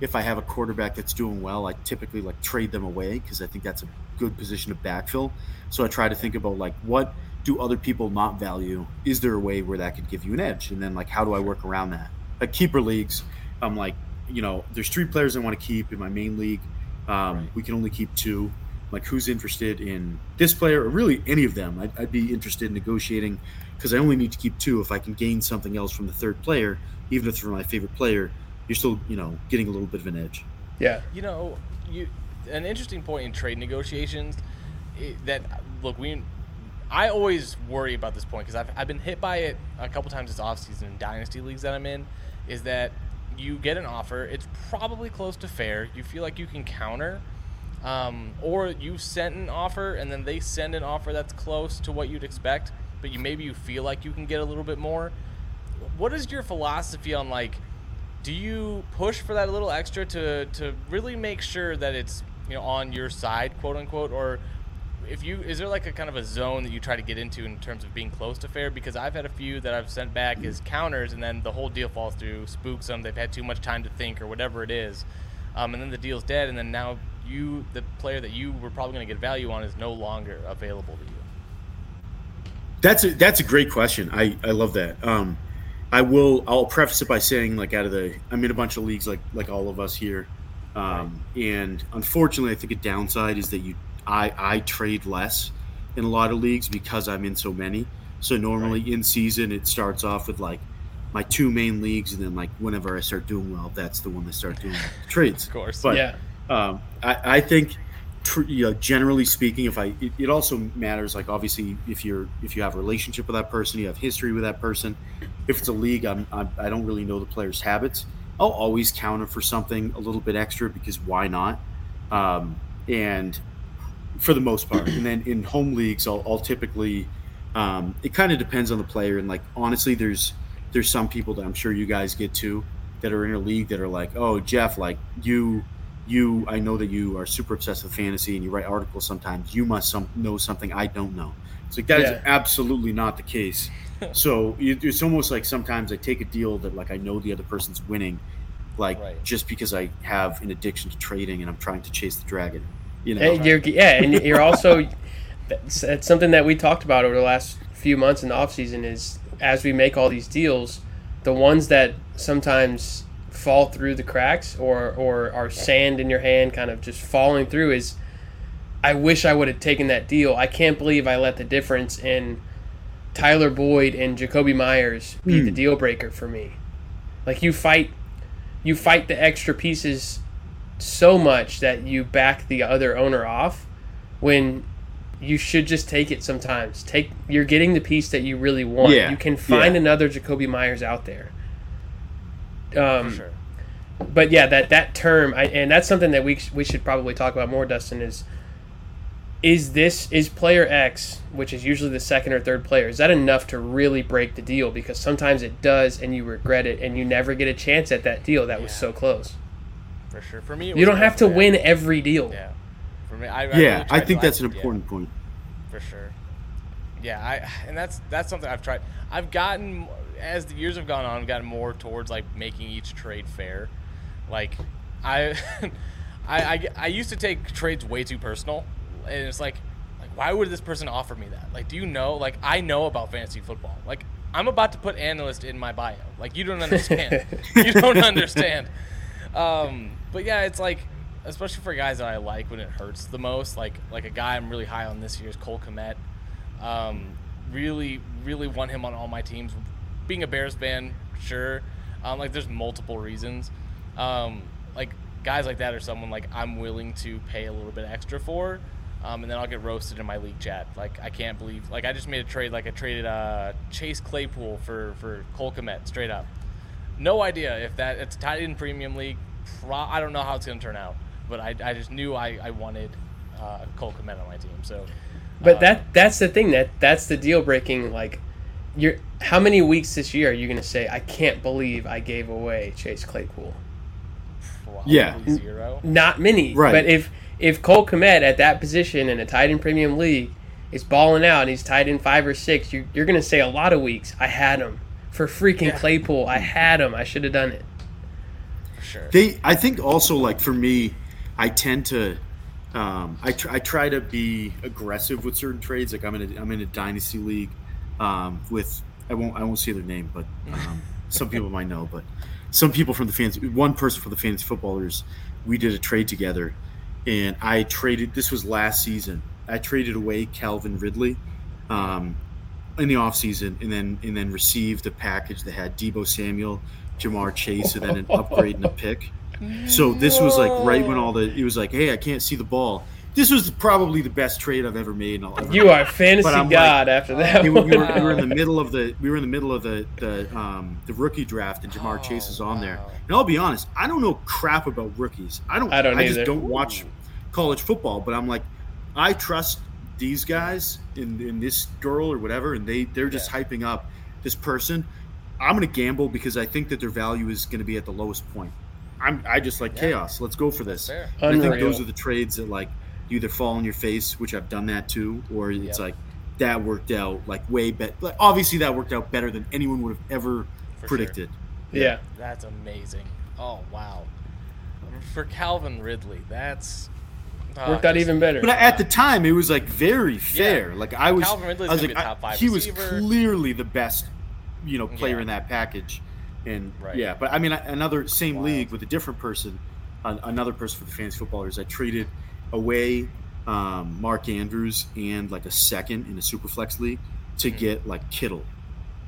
if I have a quarterback that's doing well, I typically like trade them away because I think that's a good position to backfill. So I try to think about like what do other people not value? Is there a way where that could give you an edge? And then like how do I work around that? Like keeper leagues, I'm like you know, there's three players I want to keep in my main league. Um, Right. We can only keep two. Like, who's interested in this player or really any of them? I'd, I'd be interested in negotiating because I only need to keep two. If I can gain something else from the third player, even if it's from my favorite player, you're still, you know, getting a little bit of an edge. Yeah. You know, you an interesting point in trade negotiations that look we. I always worry about this point because I've, I've been hit by it a couple times this offseason in dynasty leagues that I'm in. Is that you get an offer, it's probably close to fair. You feel like you can counter, um, or you sent an offer and then they send an offer that's close to what you'd expect, but you maybe you feel like you can get a little bit more. What is your philosophy on like? do you push for that little extra to to really make sure that it's you know on your side quote unquote or if you is there like a kind of a zone that you try to get into in terms of being close to fair because i've had a few that i've sent back as counters and then the whole deal falls through spooks them they've had too much time to think or whatever it is um, and then the deal's dead and then now you the player that you were probably going to get value on is no longer available to you That's a that's a great question. I I love that. Um, I will. I'll preface it by saying, like, out of the, I'm in a bunch of leagues, like like all of us here, um, and unfortunately, I think a downside is that you, I I trade less in a lot of leagues because I'm in so many. So normally in season, it starts off with like my two main leagues, and then like whenever I start doing well, that's the one that start doing the trades. of course But yeah. um, I, I think, tr- you know, generally speaking, if I, it, it also matters. Like obviously, if you're if you have a relationship with that person, you have history with that person. If it's a league, I'm, I'm I don't really know the players' habits. I'll always counter for something a little bit extra because why not? Um, and for the most part, and then in home leagues, I'll, I'll typically. Um, it kind of depends on the player, and like honestly, there's there's some people that I'm sure you guys get to that are in a league that are like, oh Jeff, like you you I know that you are super obsessed with fantasy and you write articles sometimes. You must some, know something I don't know. It's like that is Yeah. absolutely not the case. so it, it's almost like sometimes I take a deal that like I know the other person's winning, like Right. just because I have an addiction to trading and I'm trying to chase the dragon. You know, And you're, yeah, and you're also that's, that's something that we talked about over the last few months in the off season is as we make all these deals, the ones that sometimes fall through the cracks or or are sand in your hand, kind of just falling through is. I wish I would have taken that deal. I can't believe I let the difference in Tyler Boyd and Jakobi Meyers be the hmm. deal breaker for me. Like you fight, you fight the extra pieces so much that you back the other owner off when you should just take it sometimes. Take you're getting the piece that you really want. Yeah, You can find yeah. another Jakobi Meyers out there. Um, sure but yeah, that that term, I, and that's something that we we should probably talk about more. Dustin is is this is player X, which is usually the second or third player, is that enough to really break the deal? Because sometimes it does, and you regret it, and you never get a chance at that deal that was so close. For sure for me it You don't have to definitely- win every deal. yeah for me I, I yeah, really I think that's an yeah. important point. for sure. Yeah, I and that's that's something I've tried. I've gotten as the years have gone on, I've gotten more towards like making each trade fair. Like I, I, I, I used to take trades way too personal, and it's like, like why would this person offer me that? Like, do you know? Like, I know about fantasy football. Like, I'm about to put analyst in my bio. Like, you don't understand. you don't understand. Um, but yeah, it's like, especially for guys that I like when it hurts the most. Like, like a guy I'm really high on this year is Cole Kmet. Um, really, really want him on all my teams. Being a Bears fan, sure. Um, like, there's multiple reasons. Um, like guys like that are someone like I'm willing to pay a little bit extra for. Um, and then I'll get roasted in my league chat. Like I can't believe, like I just made a trade. Like I traded uh, Chase Claypool for for Cole Kmet straight up. No idea if that it's tight end premium league. Pro, I don't know how it's gonna turn out, but I, I just knew I, I wanted uh, Cole Kmet on my team. So, But uh, that that's the thing that that's the deal breaking. Like, you're how many weeks this year are you going to say I can't believe I gave away Chase Claypool? probably Yeah. zero. Not many. Right. But if if Cole Kmet at that position in a tight end premium league is balling out and he's tied in five or six, you, you're going to say a lot of weeks I had him for freaking Yeah. Claypool. I had him. I should have done it. For sure. They, I think also like for me, I tend to, um, I, tr- I try to be aggressive with certain trades. Like I'm in a, I'm in a dynasty league, um, with I won't I won't say their name, but um, some people might know. But some people from the fans, one person from the fantasy footballers, we did a trade together, and I traded. This was last season. I traded away Calvin Ridley. Um, in the offseason and then and then received a package that had Deebo Samuel, Ja'Marr Chase, and then an upgrade and a pick. So this was like right when all the it was like, hey, I can't see the ball. This was probably the best trade I've ever made. And I'll ever You are fantasy But I'm god after that. we, were, we, were, we were in the middle of the we were in the middle of the the um, the rookie draft and Ja'Marr Oh, Chase is on there. wow. And I'll be honest, I don't know crap about rookies. I don't. I don't just either. don't watch college football. But I'm like, I trust these guys in, in this girl or whatever, and they they're just hyping up this person. I'm gonna gamble because I think that their value is gonna be at the lowest point. I'm I just like Yeah. chaos. Let's go for this. I think those are the trades that like you either fall on your face, which I've done that too, or it's Yep. like that worked out like way better. Like obviously that worked out better than anyone would have ever For predicted. yeah. That's amazing. Oh wow. For Calvin Ridley, that's oh, Worked out even better. But at the time, it was like very fair. Like I was, I was like, be a I- five he was clearly the best, you know, player Yeah. in that package. And Right. yeah, but I mean, another same Wild. league with a different person, an- another person for the fantasy footballers. I traded away um, Mark Andrews and like a second in a superflex league to Mhm. get like Kittle.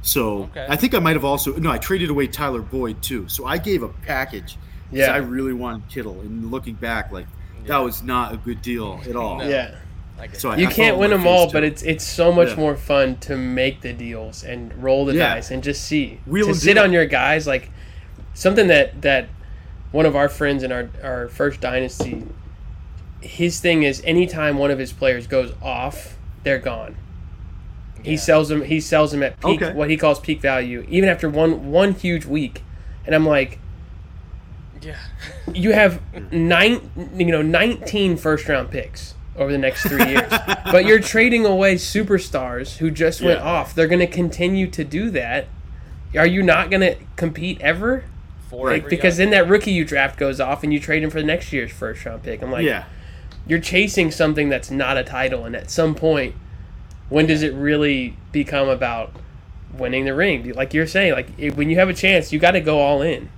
So Okay. I think I might have also no, I traded away Tyler Boyd too. So I gave a package Yeah. I really wanted Kittle. And looking back, like Yeah. That was not a good deal at all. No. yeah. I So I- You I can't win them all, but it's it's so much Yeah. more fun to make the deals and roll the Yeah. dice and just see. Wheel to sit deal. on your guys like something that that one of our friends in our our first dynasty his thing is anytime one of his players goes off, they're gone. He sells them he sells them at peak Okay. what he calls peak value even after one one huge week. And I'm like Yeah. you have nine, you know, 19 first round picks over the next three years, but you're trading away superstars who just went Yeah. off. They're going to continue to do that. Are you not going to compete ever? For Like because guy. then that rookie you draft goes off and you trade him for the next year's first round pick. I'm like, yeah. you're chasing something that's not a title, and at some point, when does it really become about winning the ring? Like you're saying, like when you have a chance, you got to go all in.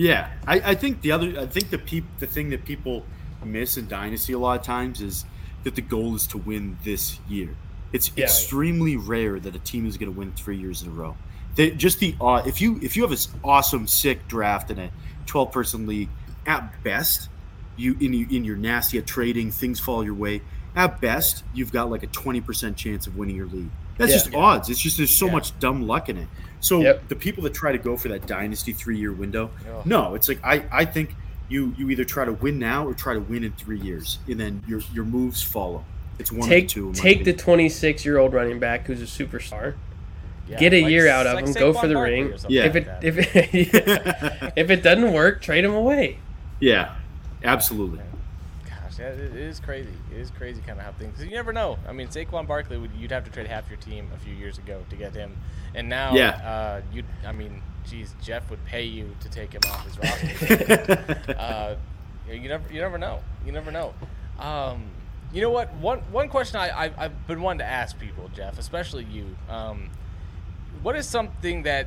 Yeah, I, I think the other, I think the peop, the thing that people miss in Dynasty a lot of times is that the goal is to win this year. It's Yeah. extremely rare that a team is going to win three years in a row. They, just the uh, if you if you have an awesome sick draft in a twelve person league, at best, you in you, in your nasty at trading things fall your way. At best, you've got like a twenty percent chance of winning your league. That's Yeah. just odds. It's just there's so Yeah. much dumb luck in it. So Yep. the people that try to go for that dynasty three year window, Ugh. no, it's like I, I think you you either try to win now or try to win in three years, and then your your moves follow. It's one take of the two. take the 26 year old running back who's a superstar. Yeah, get a like- year out of like him, go for the Barkley ring. Yeah. If it that. if it, if it doesn't work, trade him away. yeah, absolutely. Yeah, it is crazy. It is crazy kind of how things. 'cause you never know. I mean, Saquon Barkley, would you'd have to trade half your team a few years ago to get him, and now, Yeah. uh, you. I mean, geez, Jeff would pay you to take him off his roster. uh, you never, you never know. You never know. Um, you know what? One one question I, I I've been wanting to ask people, Jeff, especially you. Um, what is something that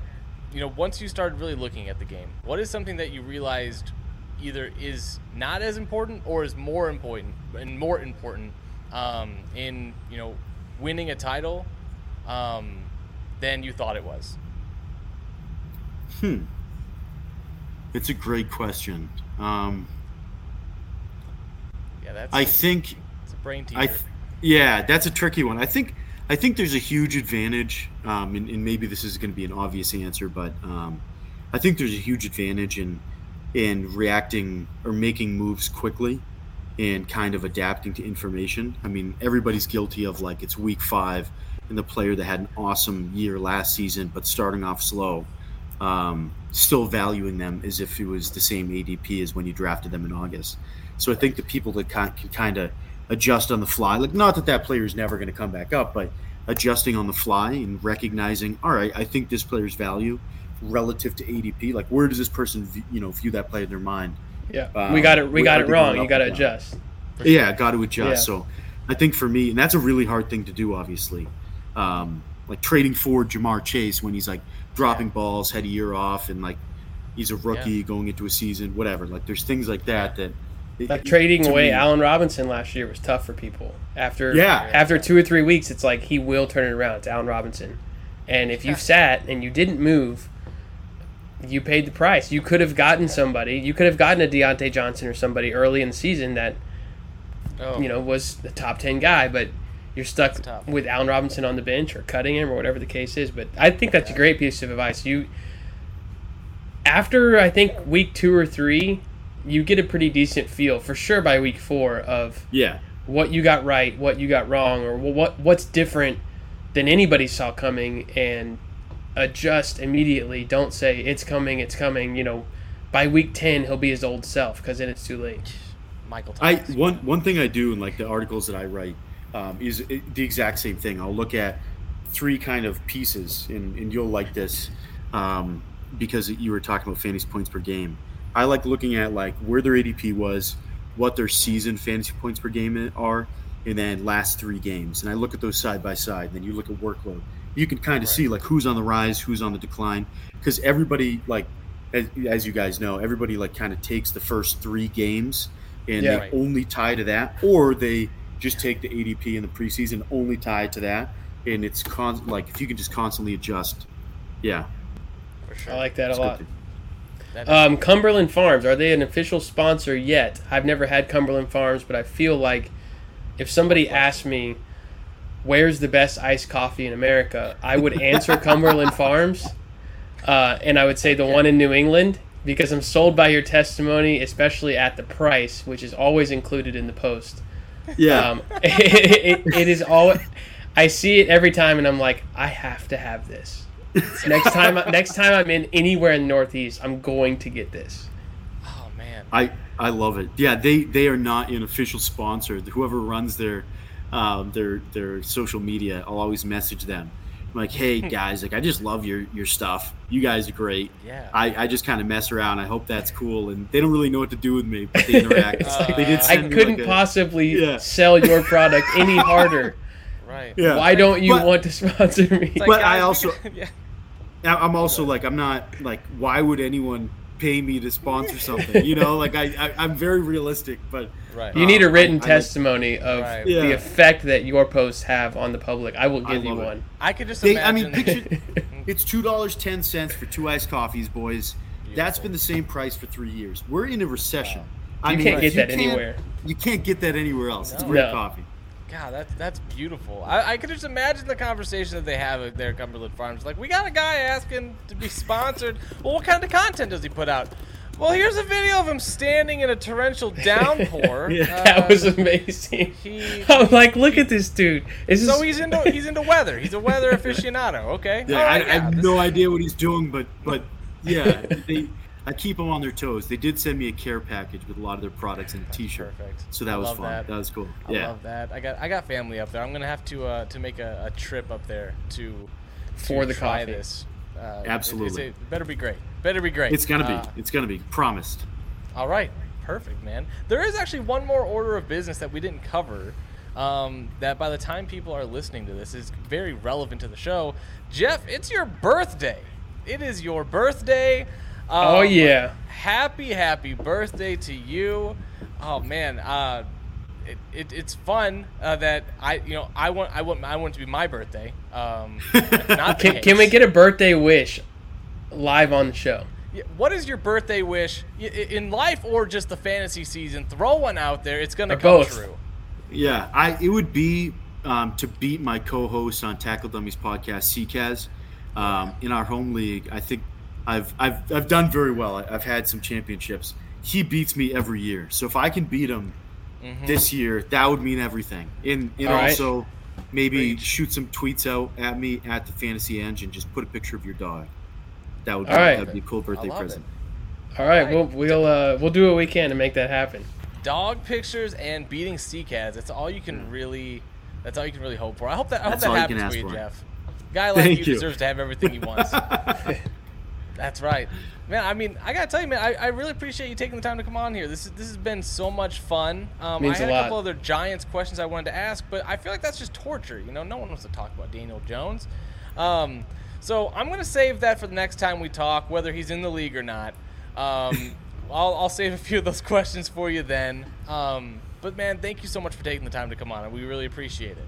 you know once you started really looking at the game? What is something that you realized either is not as important or is more important and more important um, in you know winning a title um, than you thought it was? Hmm. It's a great question. Um, Yeah, that's I think it's a brain teaser. I, th- yeah, that's a tricky one. I think I think there's a huge advantage, um, and, and maybe this is going to be an obvious answer, but um, I think there's a huge advantage in in reacting or making moves quickly and kind of adapting to information. I mean, everybody's guilty of like it's week five and the player that had an awesome year last season but starting off slow, um, still valuing them as if it was the same ADP as when you drafted them in August. So I think the people that can, can kind of adjust on the fly, like not that that player is never going to come back up, but adjusting on the fly and recognizing, all right, I think this player's value relative to ADP, like where does this person, v- you know, view that play in their mind? Yeah, Um, we got it. We we- got it wrong. You got to or down? adjust. Yeah, got to adjust. Yeah. So I think for me, and that's a really hard thing to do, obviously. Um, like trading for Ja'Marr Chase when he's like dropping balls, had a year off, and like he's a rookie Yeah. going into a season, whatever. Like there's things like that that. Like trading away me- Allen Robinson last year was tough for people. After Yeah. after two or three weeks, it's like he will turn it around. It's Allen Robinson, and if you sat and you didn't move, you paid the price. You could have gotten somebody. You could have gotten a Diontae Johnson or somebody early in the season that Oh, you know was the top ten guy, but you're stuck with Allen Robinson on the bench or cutting him or whatever the case is. But I think that's a great piece of advice. You after I think week two or three, you get a pretty decent feel for sure by week four of Yeah, what you got right, what you got wrong, or what what's different than anybody saw coming, and adjust immediately. Don't say it's coming, it's coming. You know, by week ten he'll be his old self because then it's too late. Michael I one one thing I do in like the articles that I write um, is it, the exact same thing. I'll look at three kind of pieces, and, and you'll like this um, because you were talking about fantasy points per game. I like looking at like where their ADP was, what their season fantasy points per game are, and then last three games. And I look at those side by side. And then you look at workload. You can kind of see like who's on the rise, who's on the decline, because everybody like as, as you guys know, everybody like kind of takes the first three games and Yeah. they Right. only tie to that, or they just take the ADP in the preseason, only tie to that, and it's con- like if you can just constantly adjust, yeah, for sure. I like that a it's good lot. to- Um, Cumberland Farms, are they an official sponsor yet? I've never had Cumberland Farms, but I feel like if somebody asked me where's the best iced coffee in America, I would answer Cumberland Farms, uh, and I would say the one in New England because I'm sold by your testimony, especially at the price, which is always included in the post. yeah. Um, it, it, it is all. I see it every time, and I'm like, I have to have this. next time, next time I'm in anywhere in the Northeast, I'm going to get this. oh man. I I love it. Yeah, they they are not an official sponsor. Whoever runs their um, their their social media, I'll always message them. I'm like, hey guys, like I just love your your stuff. You guys are great. Yeah. I, I just kind of mess around. I hope that's cool. And they don't really know what to do with me, but they interact. It's like- they did I I send me couldn't like a- possibly Yeah. sell your product any harder. right. Yeah. Why don't you But- want to sponsor me? Like, But guys, I also- yeah. I'm also like I'm not like why would anyone pay me to sponsor something? You know, like I, I I'm very realistic, but Right. You need a Um, written I- I testimony of Right. the Yeah. effect that your posts have on the public. I will I give you love it. one. I could just They, I mean, picture it's two dollars ten cents for two iced coffees, boys. That's been the same price for three years. We're in a recession. Wow. I You mean, can't get that can't- anywhere. You can't get that anywhere else. It's No. great No. coffee. God, that's that's beautiful. I, I could just imagine the conversation that they have at their Cumberland Farms. Like, we got a guy asking to be sponsored. Well, what kind of content does he put out? Well, here's a video of him standing in a torrential downpour. Yeah. that Uh, was amazing. he- I'm like, look at this dude. Is so he's into he's into weather. He's a weather aficionado. Okay. Yeah, All right, I, I have this- no idea what he's doing, but but yeah, they. I keep them on their toes. They did send me a care package with a lot of their products and a T-shirt, Perfect. so that I was fun. that. That. was cool. I yeah, love that. I got I got family up there. I'm gonna have to uh, to make a, a trip up there to For to the try coffee. this. Uh, Absolutely. it's- it better be great. Better be great. it's gonna be. Uh, it's gonna be. Promised. All right, perfect, man. There is actually one more order of business that we didn't cover. Um, that by the time people are listening to this is very relevant to the show. Jeff, it's your birthday. It is your birthday. Oh, Um, yeah. Happy, happy birthday to you. Oh man, uh, it, it, it's fun uh, that I you know I want I want I want it to be my birthday. Um, not Can, can we get a birthday wish live on the show? Yeah, What is your birthday wish in life or just the fantasy season? Throw one out there. It's gonna Or come both. true. Yeah, I it would be um, to beat my co-host on Tackle Dummies podcast, CKAZ, um, in our home league. I think I've I've I've done very well. I, I've had some championships. He beats me every year, so if I can beat him Mhm. this year, that would mean everything. And and All right. also maybe Great. shoot some tweets out at me at the Fantasy Engine. Just put a picture of your dog. That would be, All right. that'd be a cool birthday love it. present. All right, Right. we'll we'll uh, we'll do what we can to make that happen. Dog pictures and beating CCAS. That's all you can really. That's all you can really hope for. I hope that. I hope That's that all you happens for you. Jeff. Guy like Thank you, you. deserves to have everything he wants. That's right, man. I mean, I gotta tell you, man. I, I really appreciate you taking the time to come on here. This is this has been so much fun. Um, Means I had a a, lot. couple other Giants questions I wanted to ask, but I feel like that's just torture. You know, no one wants to talk about Daniel Jones. Um, So I'm gonna save that for the next time we talk, whether he's in the league or not. Um, I'll, I'll save a few of those questions for you then. Um, but man, thank you so much for taking the time to come on, and we really appreciate it.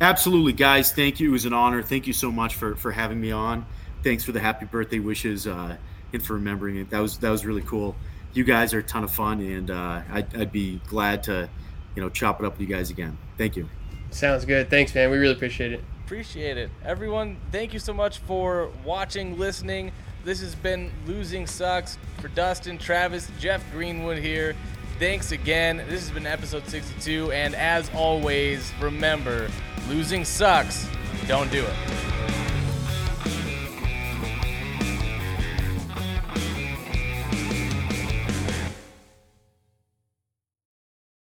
Absolutely, guys. Thank you. It was an honor. Thank you so much for for having me on. Thanks for the happy birthday wishes uh, and for remembering it. That was that was really cool. You guys are a ton of fun, and uh, I'd, I'd be glad to, you know, chop it up with you guys again. Thank you. Sounds good. Thanks, man. We really appreciate it. Appreciate it. Everyone, thank you so much for watching, listening. This has been Losing Sucks for Dustin, Travis, Jeff Greenwood here. Thanks again. This has been episode 62. And as always, remember losing sucks. Don't do it.